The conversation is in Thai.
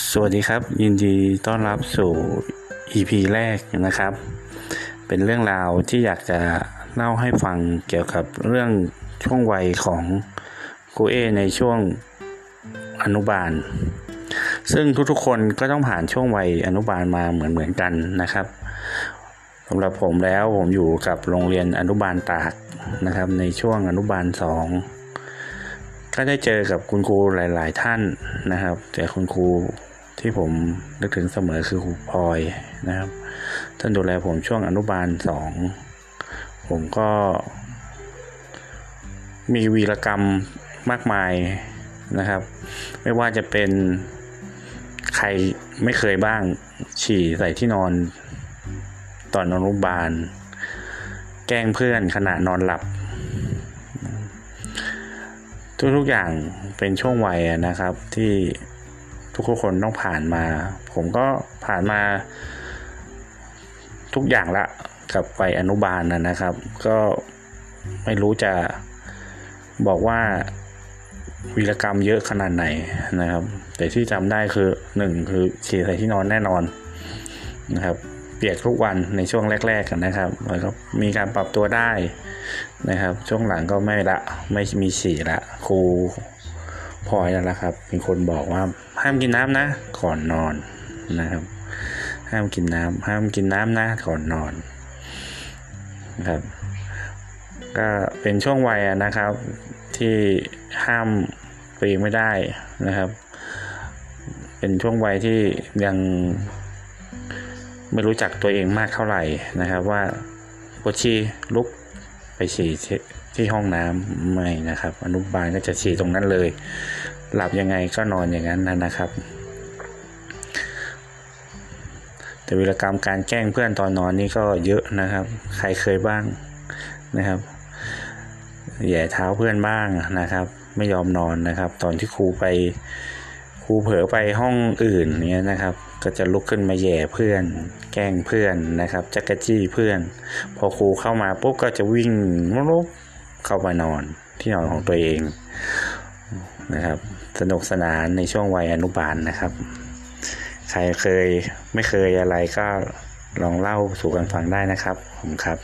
สวัสดีครับ ยินดีต้อนรับสู่ EP แรกนะครับ เป็นเรื่องราวที่อยากจะเล่าให้ฟังเกี่ยวกับเรื่องช่วงวัยของครูเอในช่วงอนุบาล ซึ่งทุกๆคนก็ต้องผ่านช่วงวัยอนุบาลมาเหมือนๆกันนะครับสำหรับผมแล้วผมอยู่กับโรงเรียนอนุบาลตากนะครับ ในช่วงอนุบาลสอง ก็ได้เจอกับคุณครูหลาย ๆ ท่านนะครับแต่คุณครูที่ผมนึกถึงเสมอคือครูพลอยนะครับ ท่านดูแลผมช่วงอนุบาลสองผมก็ มีวีรกรรมมากมายนะครับ ไม่ว่าจะเป็นใครไม่เคยบ้าง ฉี่ใส่ที่นอน ตอนอนุบาล แกล้งเพื่อนขณะนอนหลับ ทุกๆอย่างเป็นช่วงวัยนะครับ ที่ทุกคนต้องผ่านมา ผมก็ผ่านมา ทุกอย่างละกับวัยอนุบาลนะนะครับ ก็ไม่รู้จะบอกว่าวีรกรรมเยอะขนาดไหนนะครับ แต่ที่จำได้คือหนึ่งคือฉี่ใส่ที่นอนแน่นอนนะครับ ปียกทุกวันในช่วงแรก ๆกันนะครับแล้วก็มีการปรับตัวได้นะครับ ช่วงหลังก็ไม่ละไม่มีฉี่ละครูพลอยนั่นแหละครับเป็นคนบอกว่าห้ามกินน้ำนะก่อนนอนนะครับ ห้ามกินน้ำห้ามกินน้ำนะก่อนนอนนะครับ ก็เป็นช่วงวัยนะครับ ที่ห้ามตัวเองไม่ได้นะครับ เป็นช่วงวัยที่ยัง ไม่รู้จักตัวเองมากเท่าไหร่นะครับว่าปวดฉี่ลุกไปฉี่ที่ห้องน้ำไม่นะครับ อนุบาลก็จะฉี่ตรงนั้นเลย หลับยังไงก็นอนอย่างนั้นนะนะครับ แต่วิรกรรมการแกล้งเพื่อนตอนนอนนี่ก็เยอะนะครับ ใครเคยบ้างนะครับแย่เท้าเพื่อนบ้างนะครับ ไม่ยอมนอนนะครับ ตอนที่ครูไปครูเผลอไปห้องอื่นเนี้ยนะครับ ก็จะลุกขึ้นมาแย่เพื่อน แกล้งเพื่อนนะครับจักรจี้เพื่อน พอครูเข้ามาปุ๊บก็จะวิ่งลุกเข้ามานอนที่นอนของตัวเองนะครับ สนุกสนานในช่วงวัยอนุบาลนะครับ ใครเคยไม่เคยอะไรก็ลองเล่าสู่กันฟังได้นะครับผมครับ